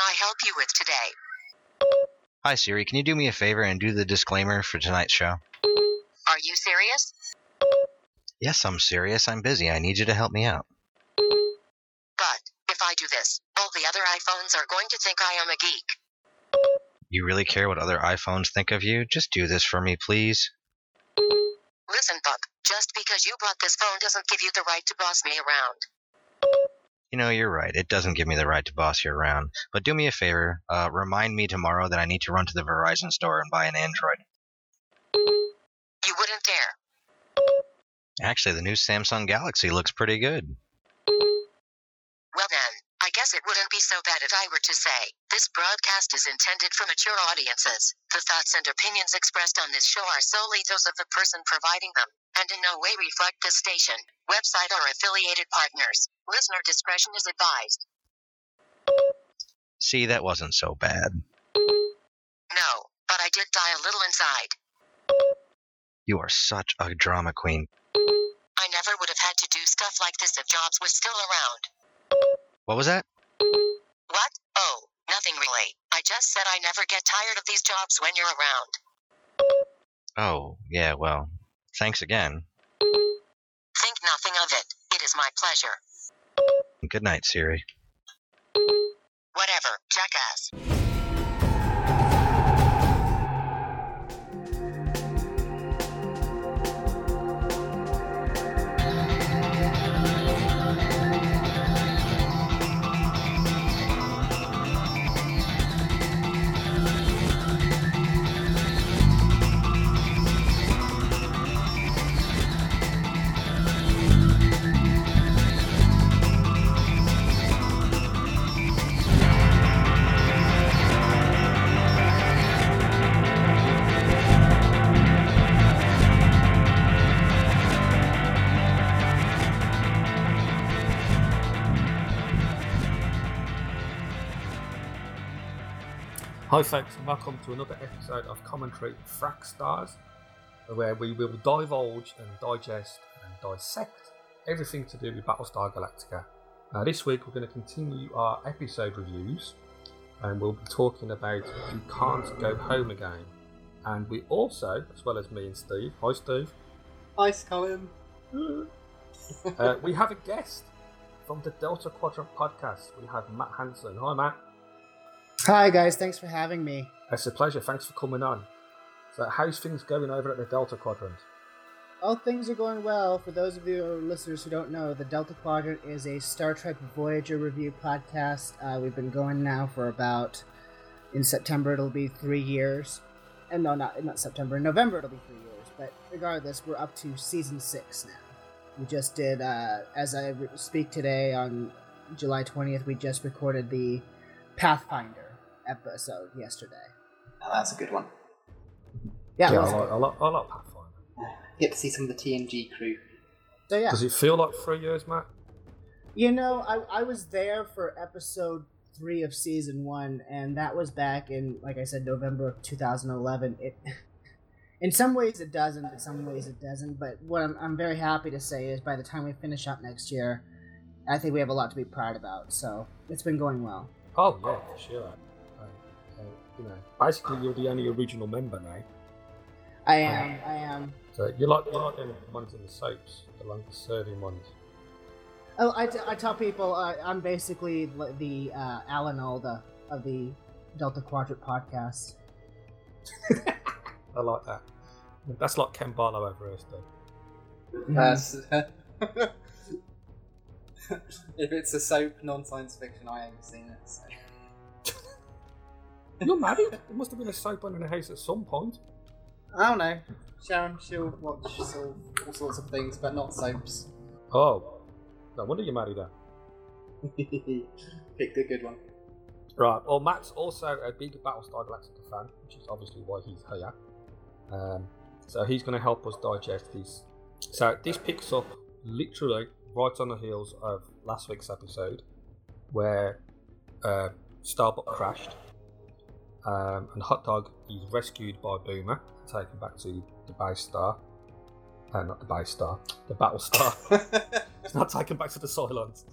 I help you with today? Hi Siri, can you do me a favor and do the disclaimer for tonight's show? Are you serious? Yes, I'm serious. I'm busy. I need you to help me out. But if I do this, all the other iPhones are going to think I am a geek. You really care what other iPhones think of you? Just do this for me, please. Listen, Buck, just because you bought this phone doesn't give you the right to boss me around. You know, you're right. It doesn't give me the right to boss you around. But do me a favor. Uh, remind me tomorrow that I need to run to the Verizon store and buy an Android. You wouldn't dare. Actually, the new Samsung Galaxy looks pretty good. Well then, I guess it wouldn't be so bad if I were to say, this broadcast is intended for mature audiences. The thoughts and opinions expressed on this show are solely those of the person providing them, and in no way reflect the station, website, or affiliated partners. Listener discretion is advised. See, that wasn't so bad. No, but I did die a little inside. You are such a drama queen. I never would have had to do stuff like this if Jobs was still around. What was that? What? Oh, nothing really. I just said I never get tired of these jobs when you're around. Oh, yeah, well, thanks again. Think nothing of it. It is my pleasure. Good night, Siri. Whatever, jackass. Hi, folks, and welcome to another episode of Commentary Frack Stars, where we will divulge and digest and dissect everything to do with Battlestar Galactica. Now, this week we're going to continue our episode reviews, and we'll be talking about You Can't Go Home Again. And we also, as well as me and Steve, hi Steve, Hi, Colin. uh, we have a guest from the Delta Quadrant podcast. We have Matt Hanson. Hi, Matt. Hi guys, thanks for having me. It's a pleasure. Thanks for coming on. So, how's things going over at the Delta Quadrant? All things are going well. For those of you listeners who don't know, the Delta Quadrant is a Star Trek Voyager review podcast. Uh, we've been going now for about in September it'll be three years, and no, not not September. In November it'll be three years. But regardless, we're up to season six now. We just did, uh, as I speak today on July twentieth, we just recorded the Pathfinder episode yesterday. Oh, that's a good one. Yeah, Yeah, it was- I like, I like, I like Pathfinder. Get to see some of the TNG crew. so yeah. Does it feel like three years, Matt? You know, I, I was there for episode three of season one, and that was back in, like I said, November of 2011. It, in some ways, it doesn't. In some ways, it doesn't. But what I'm, I'm very happy to say is, by the time we finish up next year, I think we have a lot to be proud about. So it's been going well. Oh yeah, sure. You know, basically you're the only original member now. I am. I am. So you're like you're like the ones in the soaps, the longest serving ones. Oh, I, t- I tell people uh, I'm basically the uh, Alan Alda of the Delta Quadrant podcast. I like that. That's like Ken Barlow over here, Steve. That's- if it's a soap, non-science fiction, I ain't seen it. So. You're married? There must have been a soap on in the house at some point. I don't know. Sharon, she'll watch all, all sorts of things, but not soaps. Oh, no wonder you're married then. Picked a good one. Right. Well, Matt's also a big Battlestar Galactica fan, which is obviously why he's here. Um, so he's going to help us digest this. So this picks up literally right on the heels of last week's episode, where uh, Starbuck crashed, um, and Hot Dog is rescued by Boomer, taken back to the base star. Uh, not the base star, the battle star. it's not taken back to the Cylons.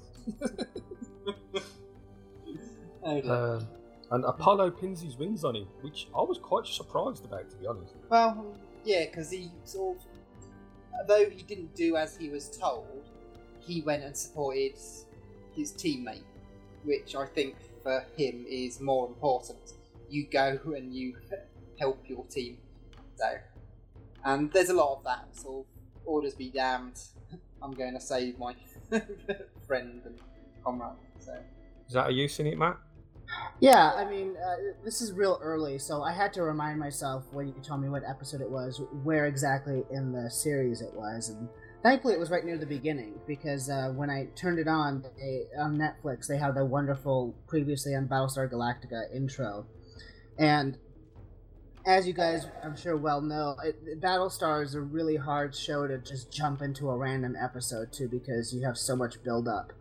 Um, And Apollo pins his wings on him, which I was quite surprised about, to be honest. Well, yeah, because he sort of, though he didn't do as he was told, he went and supported his teammate, which I think for him is more important. You go and you help your team. So, and there's a lot of that So orders be damned. I'm going to save my friend and comrade. So, Is that how you seen it, Matt? Yeah, I mean, uh, this is real early, so I had to remind myself when you told me what episode it was, where exactly in the series it was, and thankfully it was right near the beginning because uh, when I turned it on they, on Netflix, they have the wonderful previously on Battlestar Galactica intro, and as you guys I'm sure well know, it, Battlestar is a really hard show to just jump into a random episode to because you have so much build up.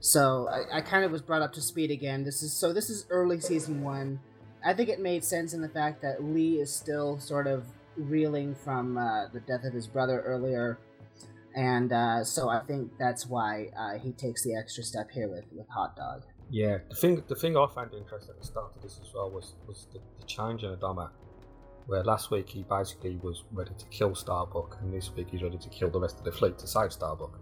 So I, I kind of was brought up to speed again. This is so this is early season one. I think it made sense in the fact that Lee is still sort of reeling from uh, the death of his brother earlier, and uh, so I think that's why uh, he takes the extra step here with with Hot Dog. Yeah, the thing the thing I found interesting at the start of this as well was was the, the change in Adama, where last week he basically was ready to kill Starbuck, and this week he's ready to kill the rest of the fleet to save Starbuck.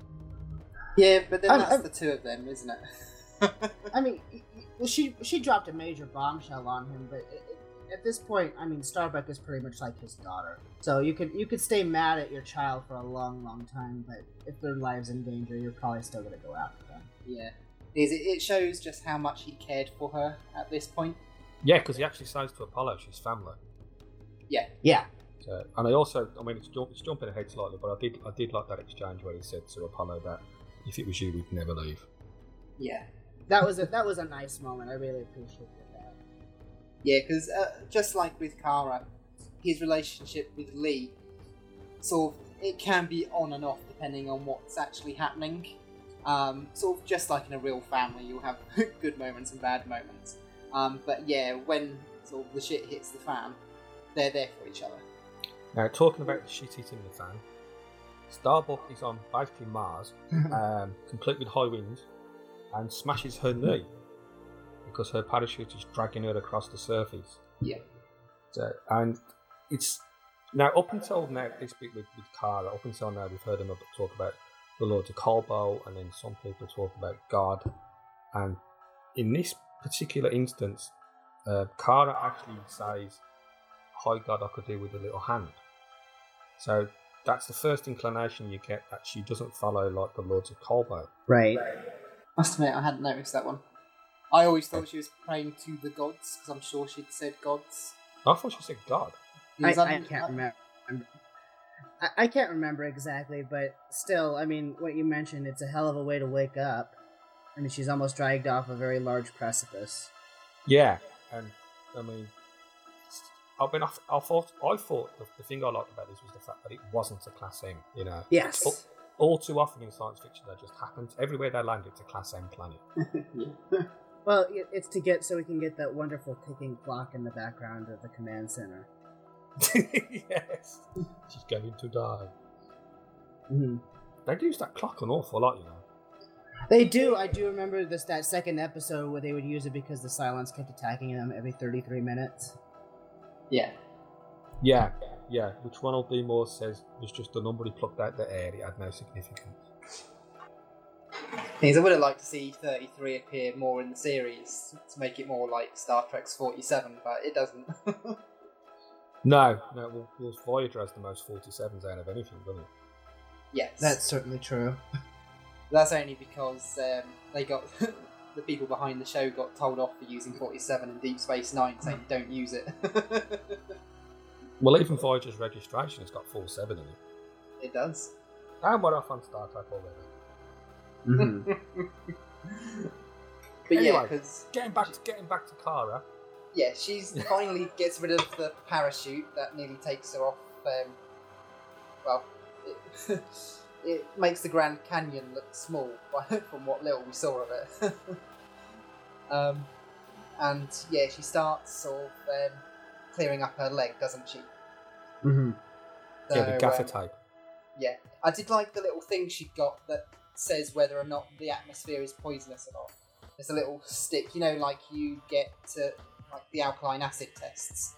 yeah, but then I'm- that's I'm- the two of them, isn't it? I mean, y- y- well, she she dropped a major bombshell on him, but i i at this point, I mean, Starbuck is pretty much like his daughter. So you could you could stay mad at your child for a long, long time, but if their lives in danger, you're probably still gonna go after them. yeah, Is it, it shows just how much he cared for her at this point. Yeah, because he actually says to Apollo she's family. Yeah, Yeah, So, and I also, I mean, it's, jump, it's jumping ahead slightly, but I did, I did like that exchange where he said to Apollo that if it was you, we'd never leave. yeah. that was a that was a nice moment. I really appreciated that. Yeah, because uh, just like with Kara, his relationship with Lee, sort of, it can be on and off depending on what's actually happening. Um, sort of just like in a real family, you'll have good moments and bad moments. Um, but yeah, when sort of the shit hits the fan, they're there for each other. Now, talking about the shit hitting the fan, Starbuck is on basically Mars, um, complete with high winds, and smashes her knee because her parachute is dragging her across the surface. Yeah. So, and it's now up until now this bit with, with Kara, up until now we've heard another talk about the Lords of Kobol, and then some people talk about God, and in this particular instance, uh, Kara actually says, "Hi God, I could do with a little hand." So that's the first inclination you get that she doesn't follow like the Lords of Kobol. Right. Must admit, I hadn't noticed that one. I always thought she was praying to the gods, because I'm sure she'd said gods. I thought she said God. I, I I'm- can't remember. I, I can't remember exactly, but still, I mean, what you mentioned, it's a hell of a way to wake up. I mean, she's almost dragged off a very large precipice. Yeah, and I mean, I mean, I, I thought I thought the, the thing I liked about this was the fact that it wasn't a class M. You know, Yes. all, all too often in science fiction that just happens. Everywhere they land, it's a class M planet. Well, it's to get so we can get that wonderful ticking clock in the background of the command center. yes, she's going to die. hmm They use that clock an awful lot, you know. They do. I do remember this that second episode where they would use it because the Cylons kept attacking them every 33 minutes. Yeah. Yeah, yeah. Which Ronald D. Moore says was just a number he plucked out the air. It had no significance. Things I would have liked to see 33 appear more in the series to make it more like Star Trek's 47, but it doesn't. No, no. Well, well Voyager has the most 47s out of anything, doesn't it? yes. That's certainly true. That's only because um, they got the people behind the show got told off for using 47 in Deep Space Nine, saying don't use it. Well, even Voyager's registration has got 47 in it. it does. And we're off on Star Trek already. Mm-hmm. But yeah, Anyway. because Getting back to getting back to Kara. Yeah, she's finally gets rid of the parachute that nearly takes her off. Um, well, it, it makes the Grand Canyon look small from what little we saw of it. um, and yeah, she starts sort of um, clearing up her leg, doesn't she? hmm yeah, the gaffer um, tape. Yeah, I did like the little thing she got that says whether or not the atmosphere is poisonous or not. there's a little stick, you know, like you get to like the alkaline acid tests.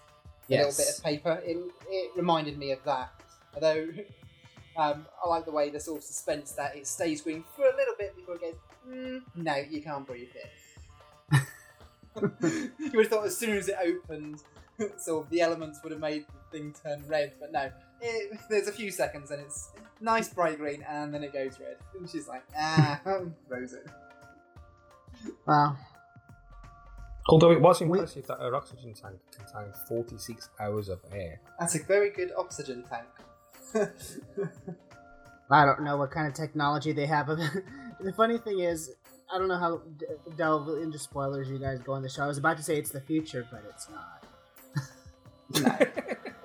A little bit of paper. It, it reminded me of that. Although um, I like the way the sort of suspense that it stays green for a little bit before it goes. Mm, no, you can't breathe it. you would have thought as soon as it opened, sort of the elements would have made the thing turn red, but no. It, there's a few seconds and it's nice bright green, and then it goes red. And she's like, ah, throws it. Wow. Although it was impressive that her oxygen tank contained 46 hours of air. That's a very good oxygen tank. I don't know what kind of technology they have. the funny thing is, I don't know how d- delve into spoilers you guys go on the show. I was about to say it's the future, but it's not.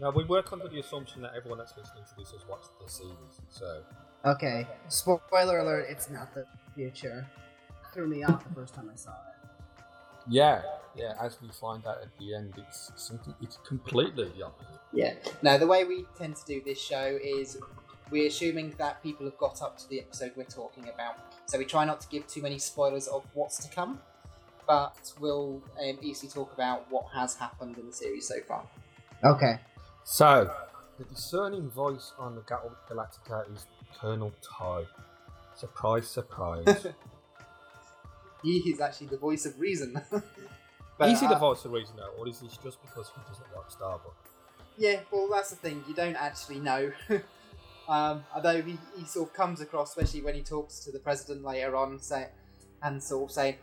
Now, we work under the assumption that everyone that's listening to this has watched the series, so. Okay, spoiler alert, it's not the future. Threw me off the first time I saw it. Yeah, yeah, as we find out at the end, it's something, it's completely the opposite. Yeah. Now, the way we tend to do this show is we're assuming that people have got up to the episode we're talking about. So we try not to give too many spoilers of what's to come, but we'll um, easily talk about what has happened in the series so far. Okay. So, the discerning voice on the Gal- Galactica is Colonel Tigh. Surprise, surprise. He is actually the voice of reason. But, is he the voice of reason, though, or is this just because he doesn't like Starbuck? Yeah, well, that's the thing. You don't actually know. um, although he, he sort of comes across, especially when he talks to the president later on, say, and sort of saying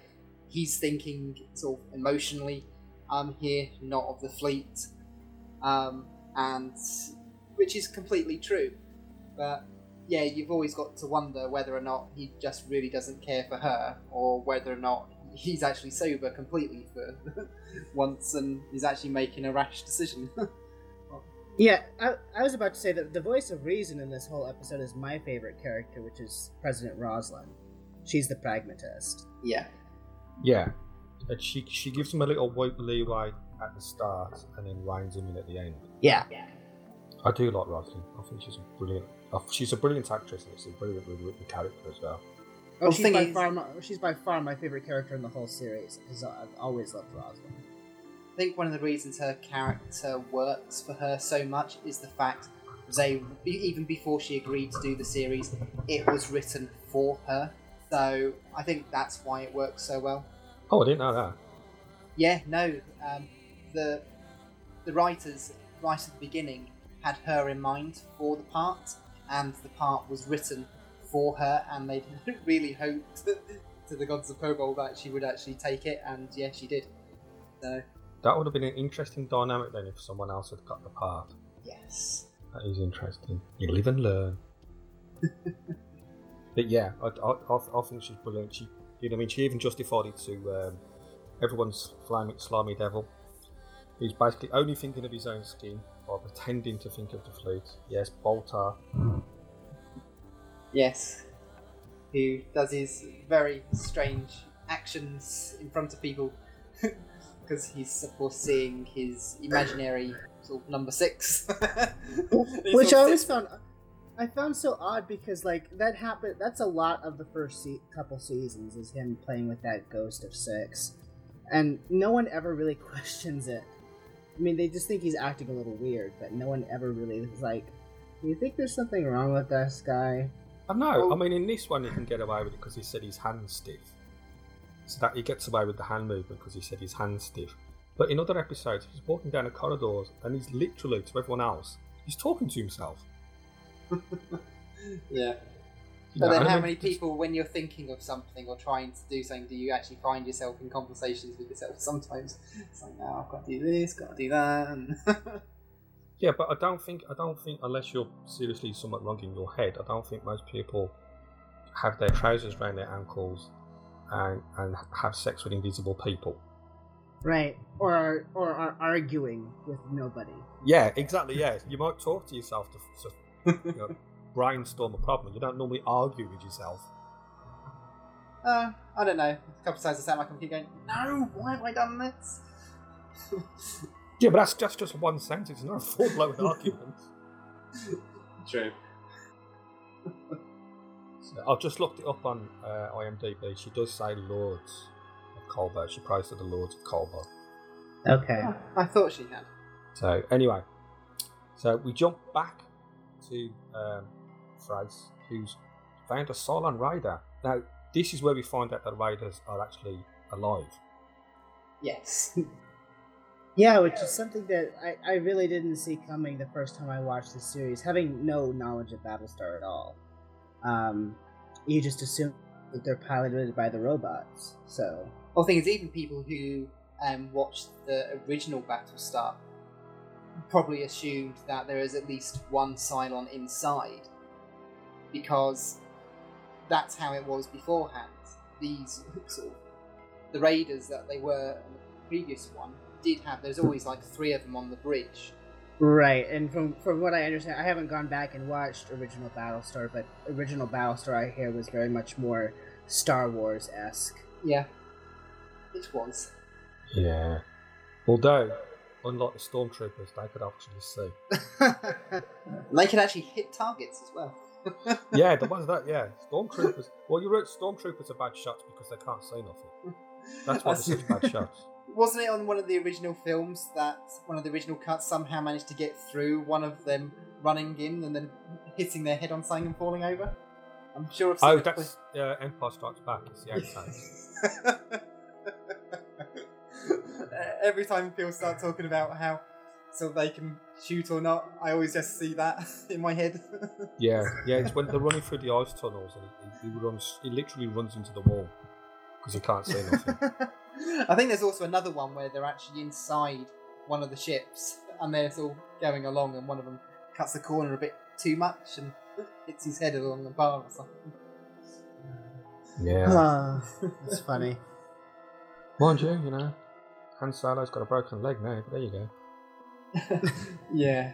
he's thinking sort of emotionally, I'm here, not of the fleet, um, and which is completely true. But yeah, you've always got to wonder whether or not he just really doesn't care for her, or whether or not he's actually sober completely for once and is actually making a rash decision. Yeah, I, I was about to say that the voice of reason in this whole episode is my favorite character, which is President Roslin. She's the pragmatist. yeah. Yeah. And she, she gives him a little white leeway at the start and then reins him in at the end. Yeah. I do like Roslin. I think she's a brilliant. Uh, She's a brilliant actress, and it's a brilliantly written character as well. Oh, Well, she's thing by is- far my, she's by far my favorite character in the whole series because I've always loved Roslin. I think one of the reasons her character works for her so much is the fact they, even before she agreed to do the series, it was written for her. So I think that's why it works so well. Oh, I didn't know that. Yeah, no, um, the the writers right at the beginning had her in mind for the part, and the part was written for her, and they really hoped to the gods of Kobol that she would actually take it, and yeah, she did. So That would have been an interesting dynamic then if someone else had got the part. yes. That is interesting. You live and learn. but yeah, I, I, I, think she's brilliant. She, you know, I mean, she even justified it to um, everyone's flaming slimy devil. He's basically only thinking of his own skin while pretending to think of the flute. Yes, Baltar. Yes. Who does his very strange actions in front of people because he's, of course, seeing his imaginary sort of number six. Which I always found I found so odd because like that happened. That's a lot of the first se- couple seasons is him playing with that ghost of six, and no one ever really questions it. I mean, they just think he's acting a little weird, but no one ever really is like, "Do you think there's something wrong with this guy?" I know. Well- I mean, in this one, he can get away with it because he said his hand's stiff. So that he gets away with the hand movement because he said his hand's stiff. But in other episodes, he's walking down the corridors and he's literally to everyone else, he's talking to himself. Yeah. You But know, then, how many people, when you're thinking of something or trying to do something, do you actually find yourself in conversations with yourself? Sometimes it's like, "No, I've got to do this, got to do that," Yeah, but I don't think I don't think unless you're seriously somewhat wrong in your head, I don't think most people have their trousers around their ankles and and have sex with invisible people. Right, or are, or are arguing with nobody. Yeah, exactly. Yeah, you might talk to yourself to, to you know, brainstorm a problem. You don't normally argue with yourself. uh, I don't know. A couple of times I sound like I'm keep going, "No, why have I done this?" Yeah, but that's just just one sentence, it's not a full blown argument. True. So I've just looked it up on uh, IMDb. She does say Lords of Kobol. She prays to the Lords of Kobol. Okay. Oh, I thought she had. So anyway, so we jump back to um, Thrace, who's found a Cylon Raider. Now this is where we find out that Raiders are actually alive. Yes. Yeah, which is something that I, I really didn't see coming the first time I watched the series, having no knowledge of Battlestar at all. Um, you just assume that they're piloted by the robots. So Well, the thing is, even people who um, watched the original Battlestar probably assumed that there is at least one Cylon inside, because that's how it was beforehand. These sort of the raiders that they were in the previous one did have. There's always like three of them on the bridge. right, and from from what I understand, I haven't gone back and watched original Battlestar, but original Battlestar I hear was very much more Star Wars esque. Yeah, it was. Yeah. Although, unlike the stormtroopers, they could actually see. They could actually hit targets as well. Yeah, the was that. Yeah, stormtroopers. Well, you wrote stormtroopers are bad shots because they can't say nothing. That's why they're such bad shots. Wasn't it on one of the original films that one of the original cuts somehow managed to get through one of them running in and then hitting their head on something and falling over? I'm sure. Oh, that's uh, Empire Strikes Back. It's the outside. Every time people start talking about how so they can shoot or not, I always just see that in my head. Yeah, yeah. It's when they're running through the ice tunnels and he, he runs. He literally runs into the wall because he can't see nothing. I think there's also another one where they're actually inside one of the ships and they're all going along, and one of them cuts the corner a bit too much and hits his head along the bar or something. Yeah. Ah, that's funny. Mind you, you know, Han Solo's got a broken leg now. But there you go. yeah.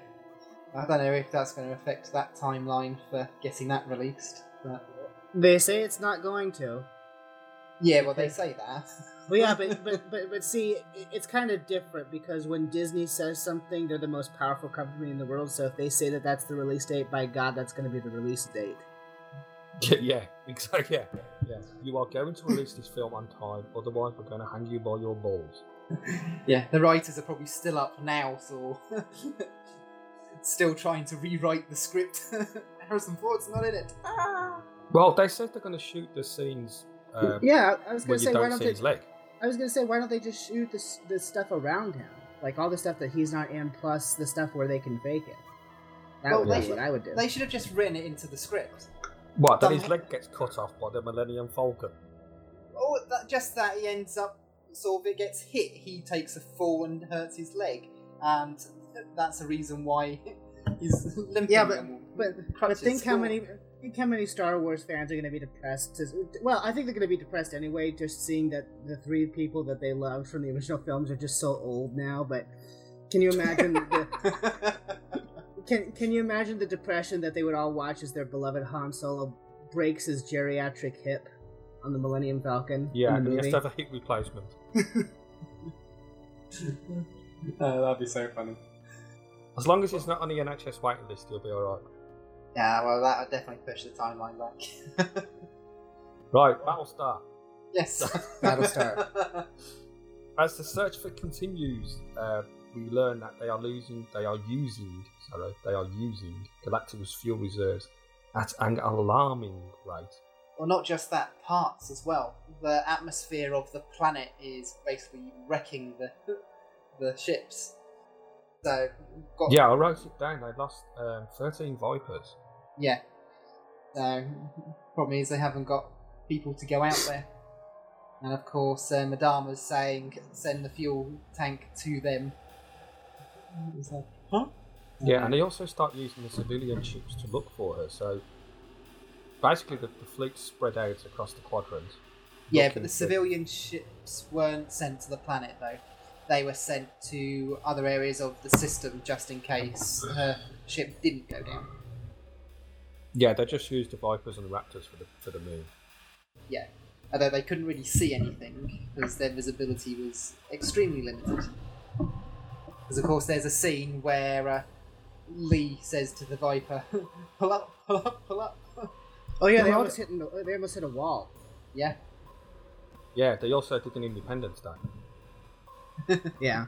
I don't know if that's going to affect that timeline for getting that released. But They say it's not going to. yeah, well, they say that. Well, yeah, but but but, but see, it's kind of different because when Disney says something, they're the most powerful company in the world. So if they say that that's the release date, by God, that's going to be the release date. Yeah, yeah, exactly. Yeah, yeah. You are going to release this film on time, otherwise we're going to hang you by your balls. yeah, the writers are probably still up now, so still trying to rewrite the script. Harrison Ford's not in it. Ah! Well, they said they're going to shoot the scenes um, yeah, I was going to say why don't don't they? leg. I was going to say why don't they just shoot this the stuff around him, like all the stuff that he's not in, plus the stuff where they can fake it. That Well, would they be should- what I would do. They should have just written it into the script. What? That Done- his leg gets cut off by the Millennium Falcon. Oh, that, just that he ends up sort of it gets hit. He takes a fall and hurts his leg, and that's the reason why he's limping. Yeah, but- and But, but think how many think how many Star Wars fans are going to be depressed. To, well, I think they're going to be depressed anyway, just seeing that the three people that they loved from the original films are just so old now. But can you imagine the can can you imagine the depression that they would all watch as their beloved Han Solo breaks his geriatric hip on the Millennium Falcon? Yeah, and the he has to have a hip replacement. Oh, that'd be so funny. As long as it's not on the NHS waiting list, he'll be alright. Yeah, well, that would definitely push the timeline back. Right, Battlestar. yes, Battlestar. As the search for continues, uh, we learn that they are losing, they are using, sorry, they are using Galactica's fuel reserves at an alarming rate. Well, not just that, parts as well. The atmosphere of the planet is basically wrecking the the ships. So, got, Yeah, I wrote it down. They lost um, 13 Vipers. yeah. So, problem is they haven't got people to go out there. And of course, uh, Madama's saying send the fuel tank to them. Like, huh? Yeah, and they also start using the civilian ships to look for her. So basically, the, the fleet's spread out across the quadrant. Yeah, but the civilian ships weren't sent to the planet though. They were sent to other areas of the system just in case her ship didn't go down. Yeah, they just used the Vipers and the Raptors for the for the moon. Yeah. Although they couldn't really see anything because their visibility was extremely limited. Because of course there's a scene where uh, Lee says to the Viper, "Pull up, pull up, pull up." Oh yeah, they almost hit in they almost hit a wall. Yeah. Yeah, they also did an Independence Day. Yeah.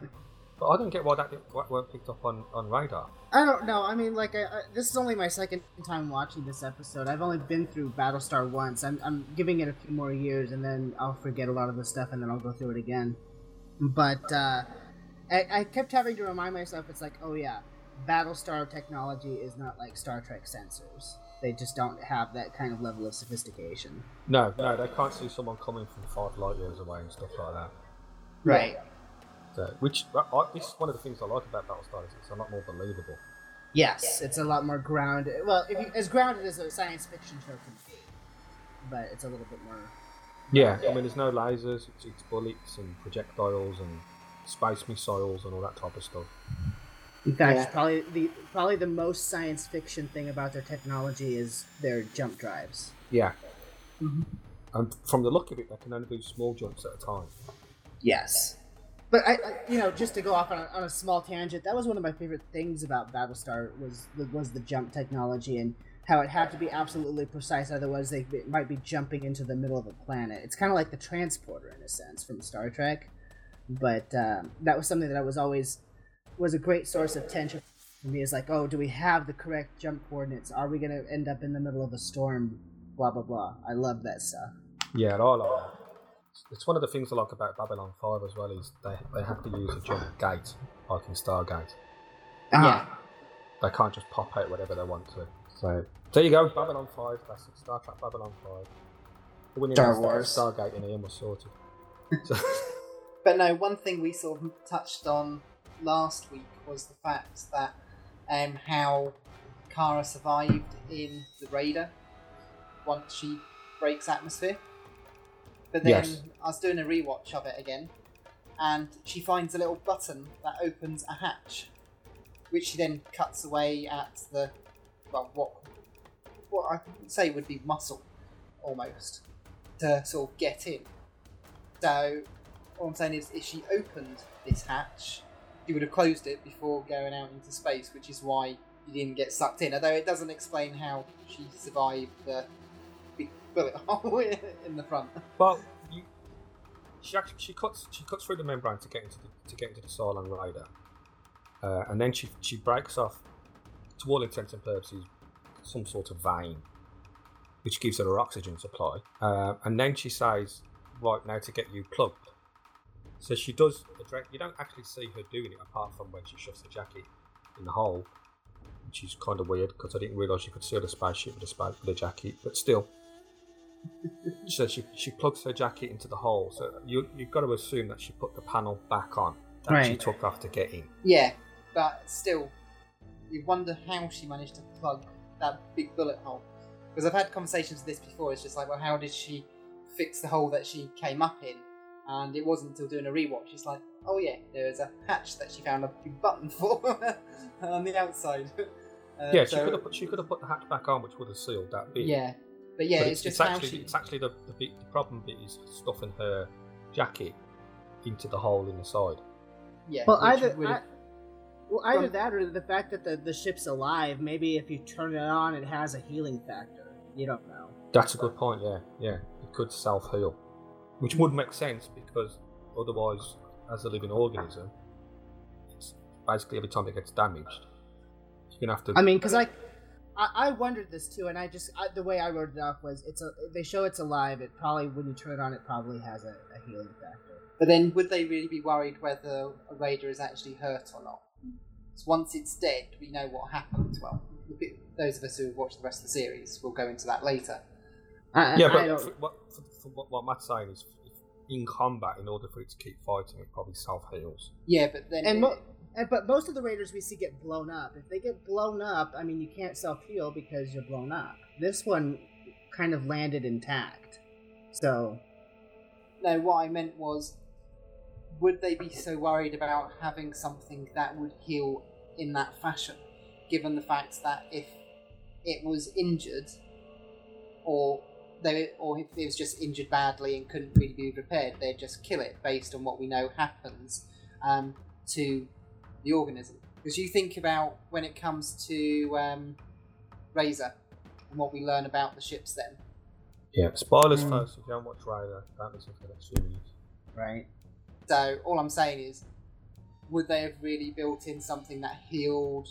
But I don't get why that didn't- why it weren't picked up on, on radar. I don't know. I mean, like, I, I, this is only my second time watching this episode. I've only been through Battlestar once. I'm, I'm giving it a few more years, and then I'll forget a lot of the stuff, and then I'll go through it again. But uh, I, I kept having to remind myself, it's like, oh yeah, Battlestar technology is not like Star Trek sensors. They just don't have that kind of level of sophistication. No, no, they can't see someone coming from five light years away and stuff like that. Right. So, which I, I, this is one of the things I like about Battlestar is it's a lot more believable. Yes, it's a lot more grounded. Well, if you, as grounded as a science fiction show can be, but it's a little bit more. Yeah, I mean, there's no lasers, it's, it's bullets and projectiles and space missiles and all that type of stuff. In fact, Yeah. probably the probably the most science fiction thing about their technology is their jump drives. Yeah. Mm-hmm. And from the look of it, they can only do small jumps at a time. Yes. But I, I you know, just to go off on a, on a small tangent, that was one of my favorite things about Battlestar was the, was the jump technology and how it had to be absolutely precise, otherwise they might be jumping into the middle of a planet. It's kind of like the transporter in a sense from Star Trek, but um, that was something that I was always was a great source of tension for me. Is like, oh, do we have the correct jump coordinates? Are we going to end up in the middle of a storm? Blah blah blah. I love that stuff. Yeah, and I like that. It's one of the things I like about Babylon 5 as well is they, they have to use a jump gate, like in Stargate. Yeah. They can't just pop out whatever they want to. So there you go, Babylon 5, classic Star Trek Babylon 5. The winning Star Star Wars. Stargate in Ian was sorted. So, But no, one thing we sort of touched on last week was the fact that um, how Kara survived in the Raider once she breaks atmosphere. But then Yes. I was doing a rewatch of it again, and she finds a little button that opens a hatch, which she then cuts away at the well, what what I would say would be muscle, almost, to sort of get in. So all I'm saying is, if she opened this hatch, she would have closed it before going out into space, which is why you didn't get sucked in. Although it doesn't explain how she survived the big bullet hole in the front. well, you, she actually she cuts she cuts through the membrane to get into the, to get into the Cylon Raider, uh, and then she she breaks off, to all intents and purposes, some sort of vein, which gives her her oxygen supply, uh, and then she says, "Right now to get you plugged." So she does. You don't actually see her doing it apart from when she shoves the jacket in the hole, which is kind of weird because I didn't realise you could see the spaceship with a space with a jacket, but still. So she, she plugs her jacket into the hole. So you you've got to assume that she put the panel back on that she took after getting. Yeah, but still, you wonder how she managed to plug that big bullet hole. Because I've had conversations with this before. It's just like, well, how did she fix the hole that she came up in? And it wasn't until doing a rewatch. It's like, oh yeah, there is a hatch that she found a big button for on the outside. Uh, yeah, she could have put, she could have put the hatch back on, which would have sealed that bit. Yeah, but yeah, but it's, it's, just how actually she. it's actually the the, bit, the problem bit is stuffing her jacket into the hole in the side. Yeah, Well, either I, well, either Well- that or the fact that the, the ship's alive. Maybe if you turn it on, it has a healing factor. You don't know. That's a good point. Yeah, yeah, it could self heal, which would make sense because otherwise, as a living organism, it's basically every time it gets damaged, you're gonna have to. I mean, because I, I, I wondered this too, and I just I, the way I wrote it off was it's a they show it's alive. It probably when you turn it on, it probably has a, a healing factor. But then, would they really be worried whether a raider is actually hurt or not? 'Cause once it's dead, we know what happens. Well, those of us who have watched the rest of the series will go into that later. I, yeah, I but don't- for, what, for, for what, what Matt's saying is, if in combat, in order for it to keep fighting, it probably self heals. Yeah, but then and, mo- and but most of the raiders we see get blown up. If they get blown up, I mean, you can't self heal because you're blown up. This one kind of landed intact, so no, what I meant was, would they be so worried about having something that would heal in that fashion, given the fact that if it was injured, or they, or if it was just injured badly and couldn't really be repaired, they'd just kill it based on what we know happens um, to the organism. Because you think about when it comes to um, Razor, and what we learn about the ships then. Yeah, spoilers Mm. first. If you haven't watched Rider, don't listen for the next few minutes. Right. So all I'm saying is, would they have really built in something that healed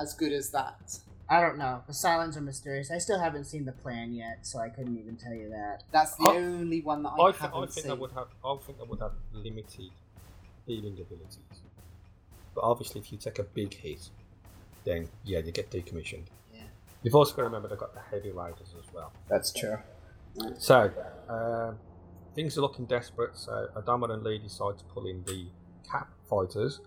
as good as that? I don't know. The Cylons are mysterious. I still haven't seen the plan yet, so I couldn't even tell you that. That's the I- only one that I, I, think, haven't I think seen. that would have. I think that would have limited healing abilities. But obviously, if you take a big hit, then yeah, you get decommissioned. Yeah. You've also got to remember they've got the heavy raiders as well. That's true. So um, things are looking desperate. So Adama and Lee decide to pull in the cap fighters,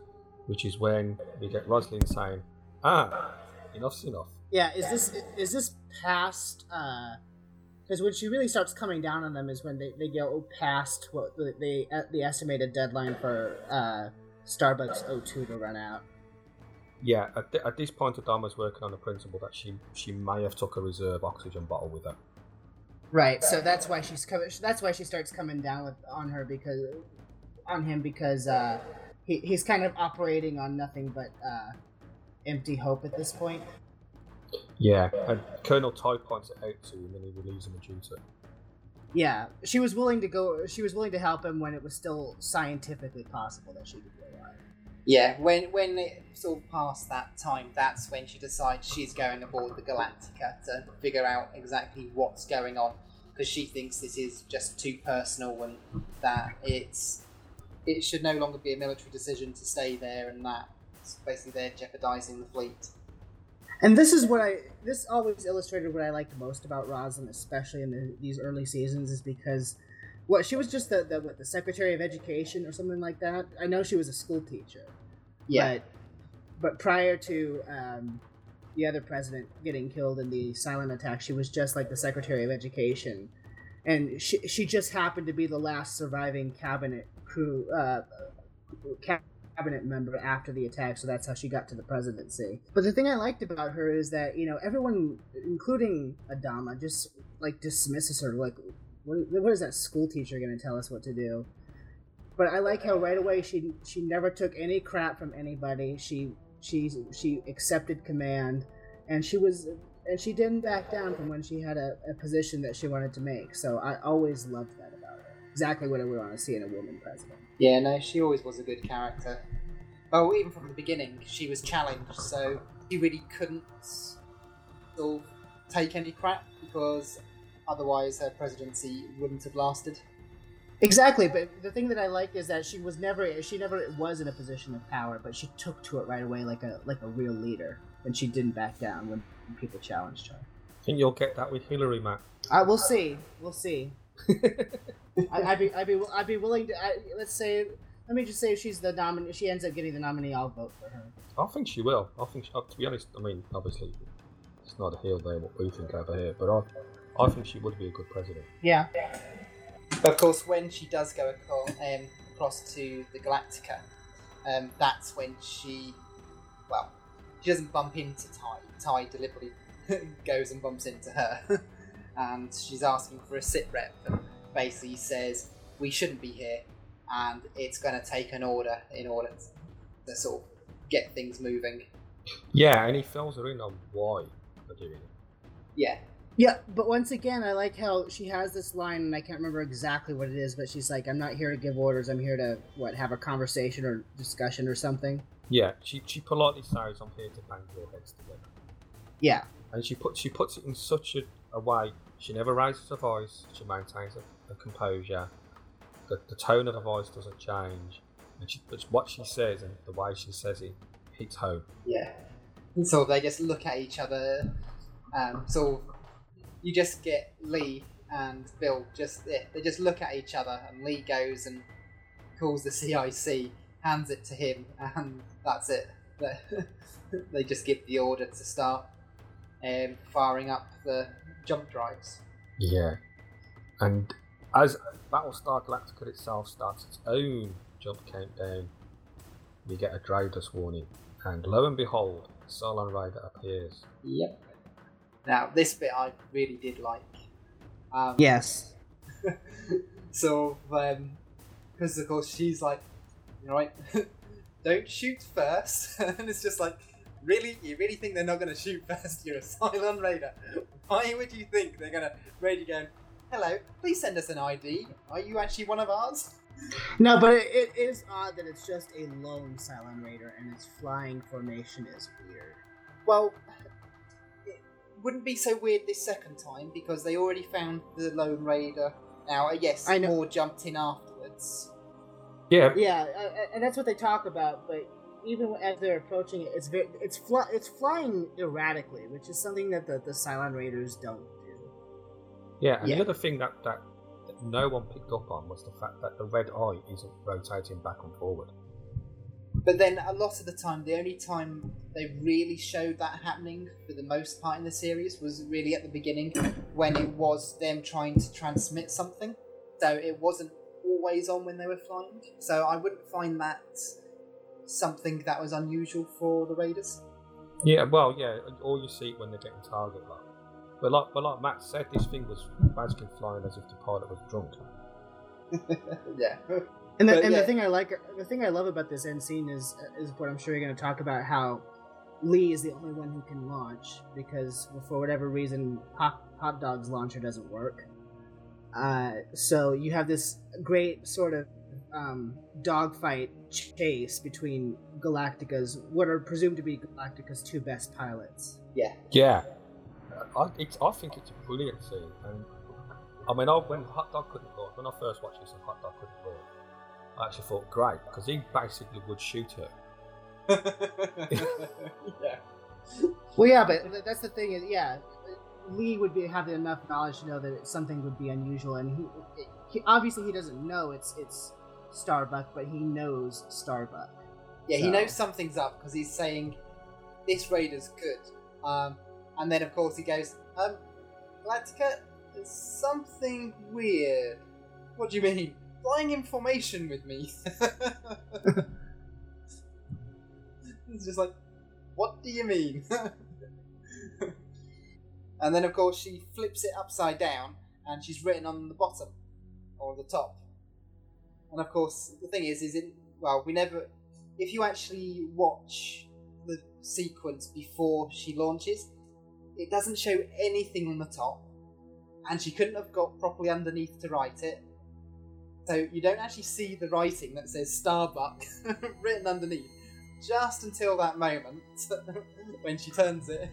which is when we get Roslin saying, "Ah, enough's enough." Yeah, is this is this past? Because when she really starts coming down on them is when they, they go past what the the, the estimated deadline for uh, Starbucks O2 to run out. Yeah, at, th- at this point, Adama's working on the principle that she she may have took a reserve oxygen bottle with her. Right. So that's why she's coming. That's why she starts coming down with on her because on him because uh, he he's kind of operating on nothing but uh, empty hope at this point. Yeah, and Colonel Tigh points it out to him, and he relieves him a duty. Yeah, she was willing to go. She was willing to help him when it was still scientifically possible that she could go alive. Yeah, when when it sort of past that time, that's when she decides she's going aboard the Galactica to figure out exactly what's going on, because she thinks this is just too personal and that it's it should no longer be a military decision to stay there, and that basically they're jeopardizing the fleet. And this is what I this always illustrated what I liked most about Roslin, especially in the, these early seasons, is because what she was just the, the what, the secretary of education or something like that. I know she was a school teacher, Yeah, but but prior to um, the other president getting killed in the Cylon attack, she was just like the secretary of education, and she she just happened to be the last surviving cabinet crew uh, cabinet member after the attack, so that's how she got to the presidency. But the thing I liked about her is that you know everyone, including Adama, just like dismisses her like. What, what is that school teacher going to tell us what to do? but I like how right away she she never took any crap from anybody. She she she accepted command, and she was and she didn't back down from when she had a, a position that she wanted to make. So I always loved. Exactly what I would want to see in a woman president. yeah, no, she always was a good character. Oh, even from the beginning, she was challenged, so she really couldn't sort of take any crap because otherwise her presidency wouldn't have lasted. Exactly, but the thing that I like is that she was never she never was in a position of power, but she took to it right away like a like a real leader, and she didn't back down when people challenged her. I think you'll get that with Hillary, Matt. Uh, we'll see. We'll see. I, I'd be, I'd be, I'd be willing to. I, let's say, let me just say, if she's the nominee, she ends up getting the nominee, I'll vote for her. I think she will. I think, she, uh, to be honest, I mean, obviously, it's not a hill there what we think over here, but I, I think she would be a good president. Yeah. Of course, when she does go across, um, across to the Galactica, um, that's when she, well, she doesn't bump into Tigh. Tigh deliberately goes and bumps into her, and she's asking for a sit rep, and basically says we shouldn't be here, and it's going to take an order in order to sort of get things moving. Yeah, and he fills her in on why they're doing it. Yeah, Yeah, but once again, I like how she has this line, and I can't remember exactly what it is, but she's like, "I'm not here to give orders. I'm here to what have a conversation or discussion or something." Yeah, she, she politely says, I'm here to bang your heads together. Yeah. And she put, she puts it in such a, a way, she never raises her voice, she maintains a, a composure, the, the tone of her voice doesn't change, and she, it's what she says and the way she says it hits home. Yeah. And so they just look at each other. Um, so you just get Lee and Bill just yeah, they just look at each other, and Lee goes and calls the CIC, hands it to him, and that's it. They- they just give the order to start um, firing up the jump drives. Yeah. And as Battlestar Galactica itself starts its own jump countdown, we get a DRADIS warning. And lo and behold, Cylon Raider appears. Yep. Now this bit I really did like. Um, Yes. so, um, because of course she's like, you know, right, don't shoot first, and it's just like, really, you really think they're not going to shoot first? You're a Cylon Raider. Why would you think they're gonna ready going? Hello, please send us an ID. Are you actually one of ours? No, but it, it is odd that it's just a lone Cylon Raider and its flying formation is weird. Well, it wouldn't be so weird this second time because they already found the Lone Raider. Now, uh, yes, I know- more jumped in afterwards. Yeah, Yeah, uh, uh, and that's what they talk about. But even as they're approaching it, it's very, it's fly, it's flying erratically, which is something that the the Cylon Raiders don't do. Yeah. And Yeah. the other thing that, that that no one picked up on was the fact that the red eye isn't rotating back and forward. But then, a lot of the time, the only time they really showed that happening for the most part in the series was really at the beginning when it was them trying to transmit something. So it wasn't always on when they were flying. So I wouldn't find that something that was unusual for the Raiders. Yeah, well, yeah. All you see when they're getting target locked. But like, but like Matt said, this thing was basically flying as if the pilot was drunk. yeah. And, the, But, and yeah. the thing I like, the thing I love about this end scene is is what I'm sure you're going to talk about how Lee is the only one who can launch because well, for whatever reason Hot, Hot Dog's launcher doesn't work. Uh, so you have this great sort of um, dogfight chase between Galactica's what are presumed to be Galactica's two best pilots. Yeah. Yeah, I, it's, I think it's a brilliant scene, and I mean, I, when Hot Dog couldn't launch, when I first watched this and Hot Dog couldn't launch, I actually thought great because he basically would shoot her. yeah. Well, yeah, but that's the thing is, yeah, Lee would be have enough knowledge to know that something would be unusual, and he, he obviously he doesn't know it's it's Starbuck, but he knows Starbuck. Yeah, he knows something's up because he's saying this raider's good. Um, and then of course he goes, um, Galactica, there's something weird. What do you mean? Flying information with me. He's just like, what do you mean? and then of course she flips it upside down and she's written on the bottom or the top. And of course the thing is, is it well we never if you actually watch the sequence before she launches, it doesn't show anything on the top, and she couldn't have got properly underneath to write it. So you don't actually see the writing that says Starbuck written underneath, just until that moment when she turns it.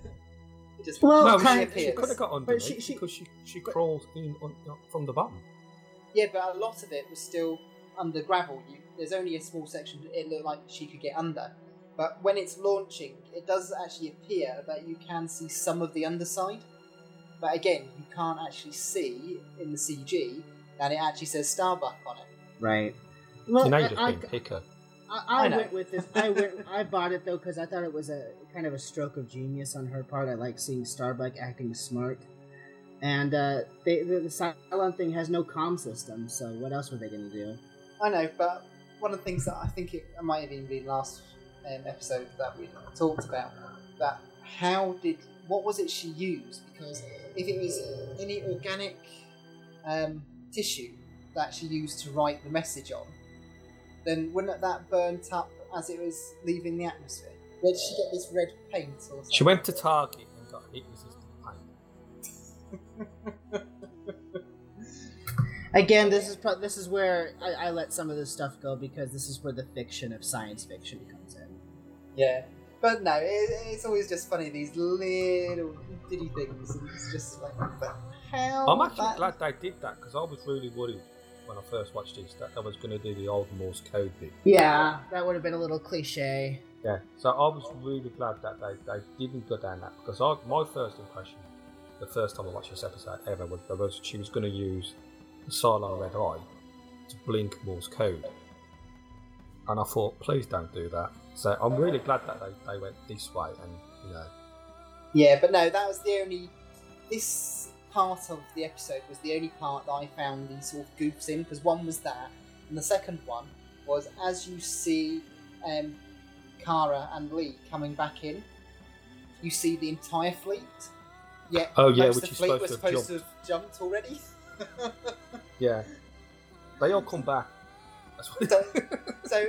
It just Well, no, kind she, of- she appears. could have got But underneath she- she- because she, she but- crawls in on, from the bottom. Yeah, but a lot of it was still under gravel. You, there's only a small section that it looked like she could get under. But when it's launching, it does actually appear that you can see some of the underside. But again, you can't actually see in the CG that it actually says Starbuck on it. Right. Well, you know, I, you're just I, being picker. I, I I know. went with this. I went. I bought it though because I thought it was a kind of a stroke of genius on her part. I like seeing Starbuck acting smart, and uh, they, the, the Cylon thing has no comm system. So what else were they going to do? I know, but one of the things that I think it, it might have even been last um, episode that we talked about that how did what was it she used? Because if it was any organic um, tissue that she used to write the message on, then wouldn't that burnt up as it was leaving the atmosphere? Where did she get this red paint or something? She went to Target and got heat resistant paint. Again, this is pro- this is where I, I let some of this stuff go because this is where the fiction of science fiction comes. Yeah. But no, it, it's always just funny, these little bitty things. And it's just like, hell? I'm actually That- glad they did that because I was really worried when I first watched this that I was going to do the old Morse code bit. Yeah, that would have been a little cliche. Yeah, so I was really glad that they, they didn't go down that because I, my first impression, the first time I watched this episode ever, was, was she was going to use the Cylon Red Eye to blink Morse code. And I thought, please don't do that. So I'm really glad that they, they went this way and, you know, Yeah, but no, that was the only. This part of the episode was the only part that I found these sort of goofs in because one was that, and the second one was as you see um, Kara and Lee coming back in, you see the entire fleet. Yet Oh, yeah, which the is fleet supposed was to have supposed to have jumped already. yeah. They all come back. That's what so, so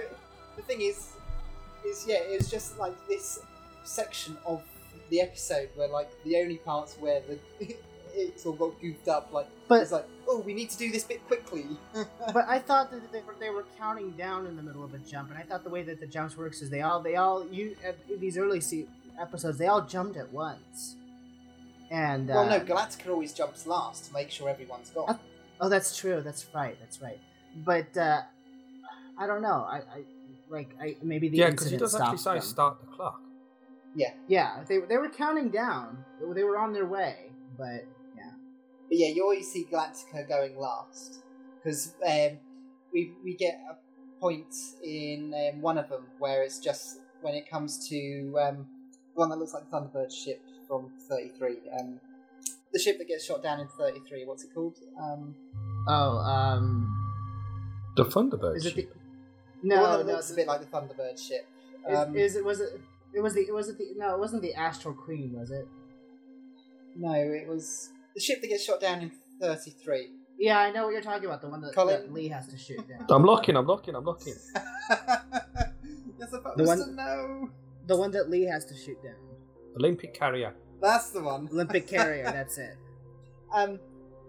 the thing is, is yeah, it's just like this section of the episode where like the only parts where the it all got goofed up, like But- it's like, oh, we need to do this bit quickly. But I thought that they were, they were counting down in the middle of a jump, and I thought the way that the jumps works is they all they all you these early se- episodes they all jumped at once. And uh, well, no, Galactica always jumps last to make sure everyone's gone. Uh, oh, that's true. That's right. That's right. But uh, I don't know. I, I like I maybe the yeah, because he incident does actually say them. start the clock. Yeah, yeah. they they were counting down. They were on their way, but yeah. But yeah, you always see Galactica going last because um, we we get a point in um, one of them where it's just when it comes to um, one that looks like Thunderbird ship from Thirty Three. Um, the ship that gets shot down in Thirty Three. What's it called? Um, Oh, um, The Thunderbird is it the ship. The no? one that no, looks a bit like the Thunderbird ship. Is, Um, is it was it? It was the it was it the no it wasn't the Astral Queen was it? No, it was the ship that gets shot down in Thirty Three. Yeah, I know what you're talking about. The one that, Colin? that Lee has to shoot down. I'm looking, I'm looking, I'm looking. You're supposed The one- to know. the one that Lee has to shoot down. Olympic carrier. That's the one. Olympic carrier. That's it. Um,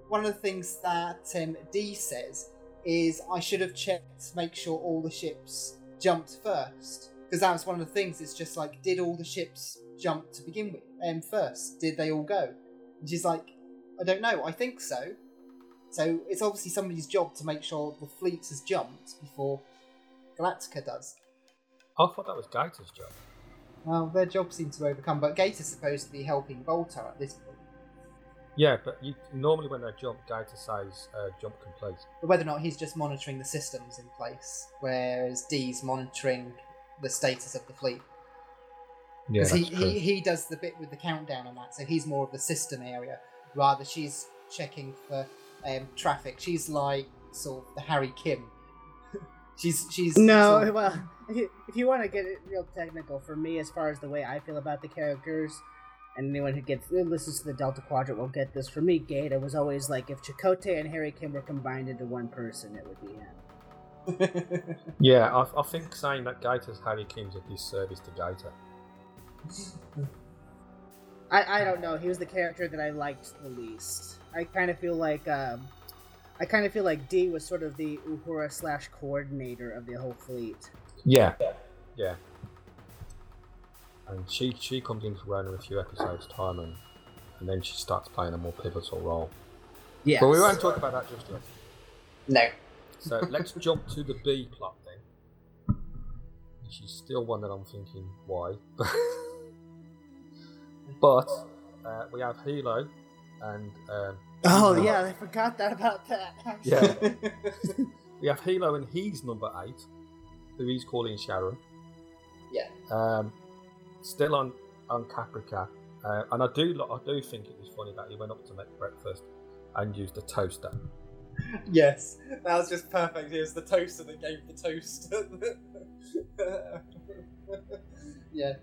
one of the things that um, Dee says is I should have checked to make sure all the ships jumped first. Because that was one of the things. It's just like, did all the ships jump to begin with? Um, first, did they all go? And she's like, I don't know. I think so. So it's obviously somebody's job to make sure the fleet has jumped before Galactica does. I thought that was Gaeta's job. Well, their job seems to overcome, but Gaeta's supposed to be helping Baltar at this point. Yeah, but you normally when they jump, Gaeta says uh, jump complete. But whether or not he's just monitoring the systems in place, whereas Dee's monitoring the status of the fleet. Yeah, Because that's he, true. he, he does the bit with the countdown on that, so he's more of the system area, rather she's checking for um, traffic. She's like sort of the Harry Kim. she's she's No, sort of- well, if you, if you want to get it real technical, for me, as far as the way I feel about the characters, and anyone who gets who listens to the Delta Quadrant will get this. For me, Gaeta was always like if Chakotay and Harry Kim were combined into one person, it would be him. Yeah, I, I think saying that Gaeta's Harry Kim's a disservice to Gator. I, I don't know. He was the character that I liked the least. I kind of feel like um, I kind of feel like Dee was sort of the Uhura slash coordinator of the whole fleet. Yeah, yeah. And she she comes into Rona in a few episodes time, and and then she starts playing a more pivotal role. Yeah, But we won't talk about that just yet. no. So let's jump to the B plot then. She's still one that I'm thinking why. but uh, we have Helo and um, Oh yeah, I forgot that about that. actually. yeah, we have Helo and he's number eight, who he's calling Sharon. Yeah. Um, still on on Caprica, uh, and I do I do think it was funny that he went up to make breakfast and used a toaster. yes, that was just perfect. Here's the toaster that gave the toast. yeah.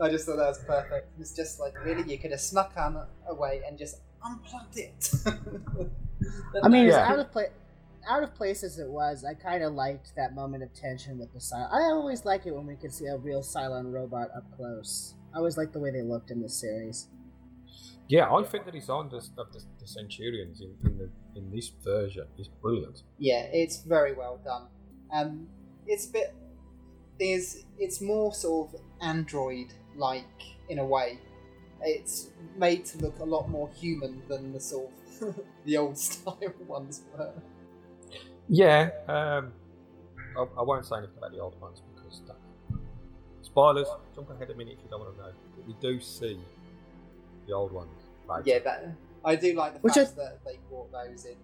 I just thought that was perfect. It's just like, really, you could have snuck on away and just unplugged it. I mean, Yeah. as out of place, out of place as it was, I kind of liked that moment of tension with the Cylon. I always like it when we can see a real Cylon robot up close. I always like the way they looked in this series. Yeah, I think the design of the, of the, the Centurions in, in the in this version is brilliant. yeah, it's very well done. Um, it's a bit. There's, it's more sort of android-like in a way. It's made to look a lot more human than the sort of the old style ones were. Yeah, um, I, I won't say anything about the old ones because that, spoilers. Jump ahead a minute if you don't want to know. But we do see the old ones. Later. Yeah, that I do like the Which fact I- that they brought those in.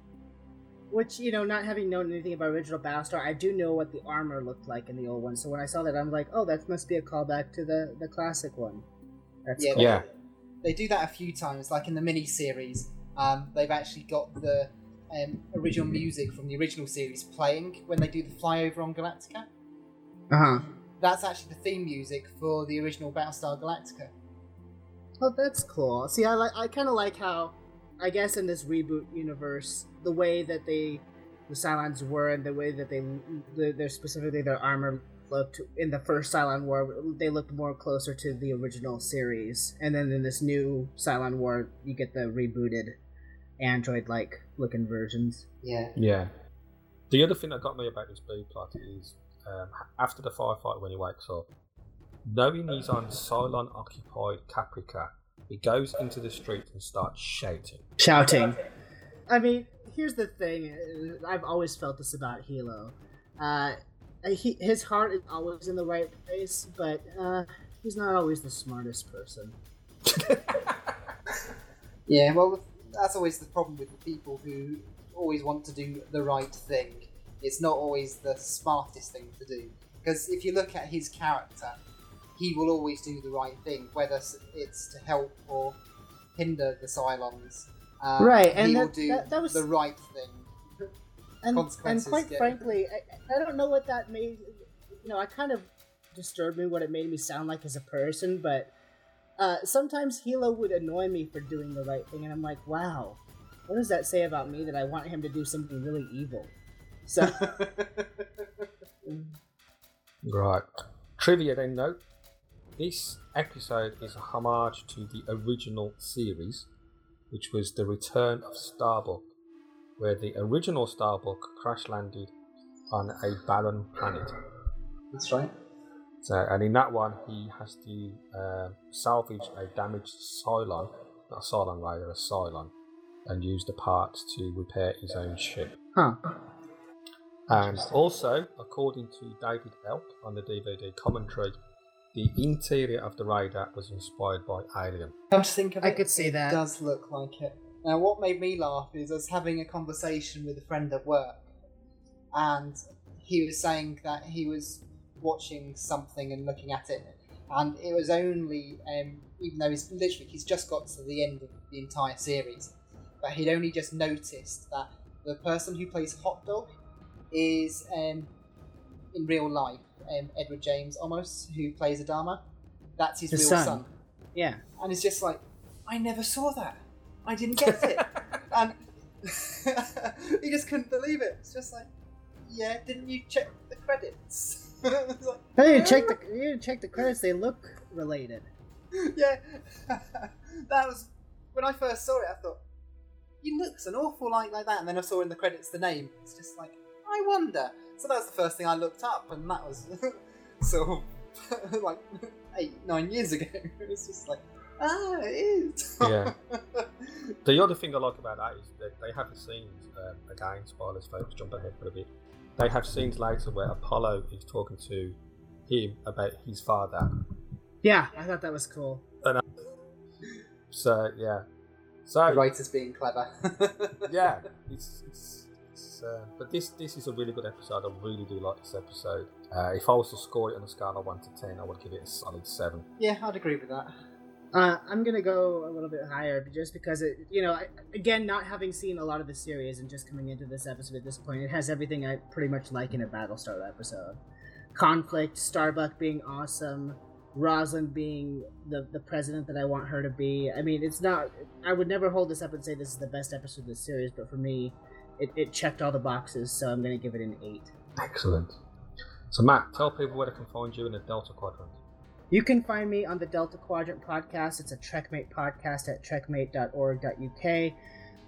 Which, you know, not having known anything about original Battlestar, I do know what the armor looked like in the old one. So when I saw that, I'm like, oh, that must be a callback to the, the classic one. That's Yeah, cool. Yeah. They, they do that a few times, like in the mini series. Um, they've actually got the um, original music from the original series playing when they do the flyover on Galactica. Uh huh. That's actually the theme music for the original Battlestar Galactica. Oh, that's cool. See, I like. I kind of like how, I guess, in this reboot universe, the way that they, the Cylons were, and the way that they, the, their specifically their armor looked in the first Cylon War. They looked more closer to the original series, and then in this new Cylon War, you get the rebooted android-like looking versions. Yeah. Yeah. The other thing that got me about this B plot is um, after the firefight when he wakes up, knowing he's on Cylon occupied Caprica, he goes into the street and starts shouting. Shouting. I mean, here's the thing. uh, I've always felt this about Helo. Uh, he, his heart is always in the right place, but uh, he's not always the smartest person. Yeah, well, that's always the problem with the people who always want to do the right thing. It's not always the smartest thing to do. Because if you look at his character, he will always do the right thing, whether it's to help or hinder the Cylons. Um, Right, and he that- will do that- that was- the right thing. And, and quite get- frankly, I, I don't know what that made. You know, I kind of disturbed me what it made me sound like as a person, but uh, sometimes Helo would annoy me for doing the right thing, and I'm like, wow, what does that say about me that I want him to do something really evil? So, Right. Trivia then note this episode is a homage to the original series, which was The Return of Starbuck, where the original Starbuck crash landed on a barren planet. That's right. So, and in that one, he has to uh, salvage a damaged Cylon, not a Cylon Raider, a Cylon, and use the parts to repair his own ship. huh? And also, according to David Eick on the DVD commentary, the interior of the Raider was inspired by Alien. Come to think of it, I could see that. it that. does look like it. Now, what made me laugh is I was having a conversation with a friend at work, and he was saying that he was watching something and looking at it, and it was only, um, even though he's literally he's just got to the end of the entire series, but he'd only just noticed that the person who plays Hot Dog is um, in real life um, Edward James Olmos who plays Adama. That's his, His real son. son Yeah. and it's just like I never saw that. I didn't get it, and he just couldn't believe it. It's just like, yeah, didn't you check the credits? It's like, I didn't check the you didn't check the credits. They look related. yeah, that was when I first saw it. I thought he looks an awful lot like that, and then I saw in the credits the name. It's just like I wonder. So that was the first thing I looked up, and that was sort of like eight, nine years ago. It was just like, ah, it is. Yeah. The other thing I like about that is that they have the scenes, um, again, spoilers folks, jump ahead for a bit. They have scenes later where Apollo is talking to him about his father. Yeah, I thought that was cool. So, yeah. the So, writers being clever. yeah, it's, it's, it's uh, but this this is a really good episode. I really do like this episode. Uh, if I was to score it on a scale of one to ten, I would give it a solid seven. yeah, I'd agree with that. Uh, I'm gonna go a little bit higher, just because it, you know, I, again, not having seen a lot of the series and just coming into this episode at this point, it has everything I pretty much like in a Battlestar episode: conflict, Starbuck being awesome, Roslin being the the president that I want her to be. I mean, it's not. I would never hold this up and say this is the best episode of the series, but for me, it, it checked all the boxes, so I'm gonna give it an eight. Excellent. So, Matt, tell people where they can find you in the Delta Quadrant. You can find me on the Delta Quadrant podcast. It's a Trekmate podcast at trekmate.org.uk.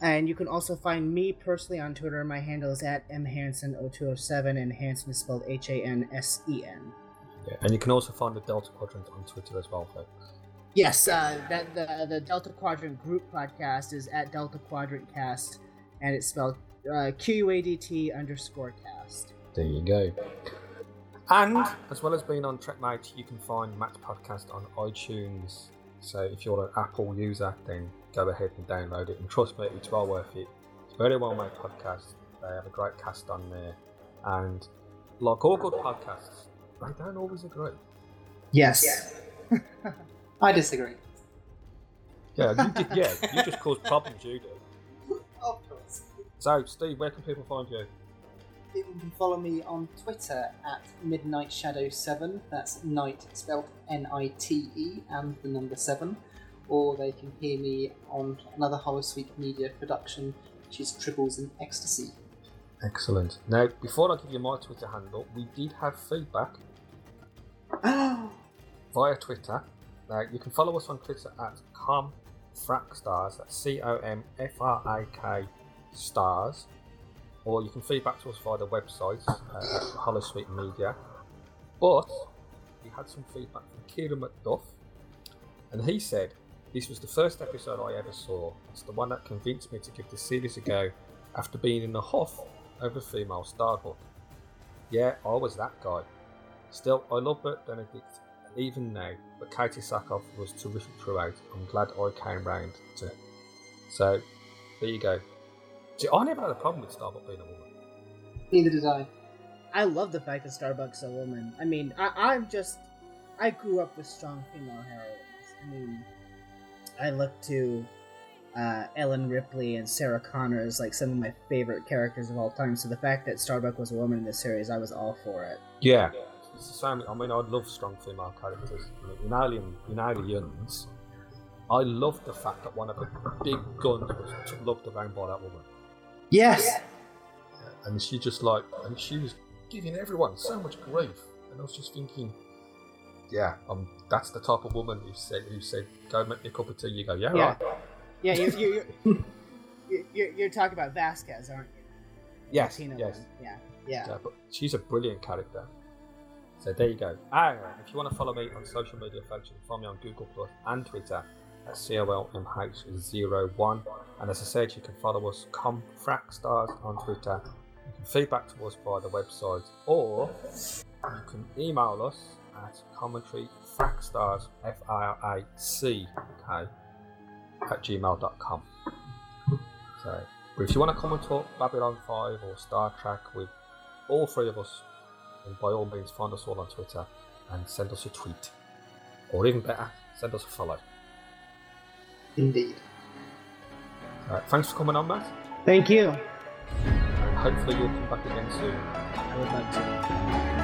And you can also find me personally on Twitter. My handle is at mhansen0207, and Hansen is spelled H A N S E N. Yeah, and you can also find the Delta Quadrant on Twitter as well, folks. Yes, uh, that the the Delta Quadrant group podcast is at Delta Quadrant Cast, and it's spelled uh, Q U A D T underscore cast. There you go. And as well as being on TrekMate, you can find Matt's podcast on iTunes. So if you're an Apple user, then go ahead and download it. And trust me, it's well worth it. It's a very well made podcast. They have a great cast on there. And like all good podcasts, they don't always agree. Yes. I disagree. Yeah, you did, yeah, you just cause problems, you do. Of course. So, Steve, where can people find you? People can follow me on Twitter at Midnight Shadow 7. That's night spelled N I T E and the number 7. Or they can hear me on another Horror Holosuite media production, which is Tribbles and Ecstasy. Excellent. Now, before I give you my Twitter handle, we did have feedback ah! via Twitter. Now you can follow us on Twitter at comfrakstars. That's C O M F R A K stars. Or you can feedback to us via the website uh, Holosuite Media. But we had some feedback from Kieran McDuff, and he said this was the first episode I ever saw. It's the one that convinced me to give the series a go after being in the huff over female starhood. Yeah, I was that guy. Still, I love Dirk Benedict even now, but Katee Sackhoff was terrific throughout. I'm glad I came round to. So, there you go. See, I never had a problem with Starbucks being a woman. Neither did I. I love the fact that Starbuck's is a woman. I mean, I, I'm just. I grew up with strong female heroines. I mean, I look to uh, Ellen Ripley and Sarah Connor as like some of my favorite characters of all time. So the fact that Starbuck was a woman in this series, I was all for it. Yeah. It's the same. I mean, I love strong female characters. I mean, in Alien, in Aliens, I love the fact that one of the big guns was t- loved around by that woman. Yes. And she just like, and she was giving everyone so much grief. And I was just thinking, yeah, um, that's the type of woman who said, who said, go make me a cup of tea. You go, yeah, Yeah. right. Yeah, you, you, you, you, you're, you're talking about Vasquez, aren't you? Yes, Latino yes. one. Yeah, yeah. Yeah, but she's a brilliant character. So there you go. Ah, if you want to follow me on social media, folks, you can follow me on Google Plus and Twitter at COLMH01. And as I said, you can follow us Comfrakstars on Twitter. You can feedback to us via the website, or you can email us at commentary fracstars F R A C K at gmail.com. So, if you want to come and talk Babylon 5 or Star Trek with all three of us, then by all means find us all on Twitter and send us a tweet. Or even better, send us a follow. Indeed. Thanks for coming on, Matt. Thank you. Hopefully you'll come back again soon. I would love to.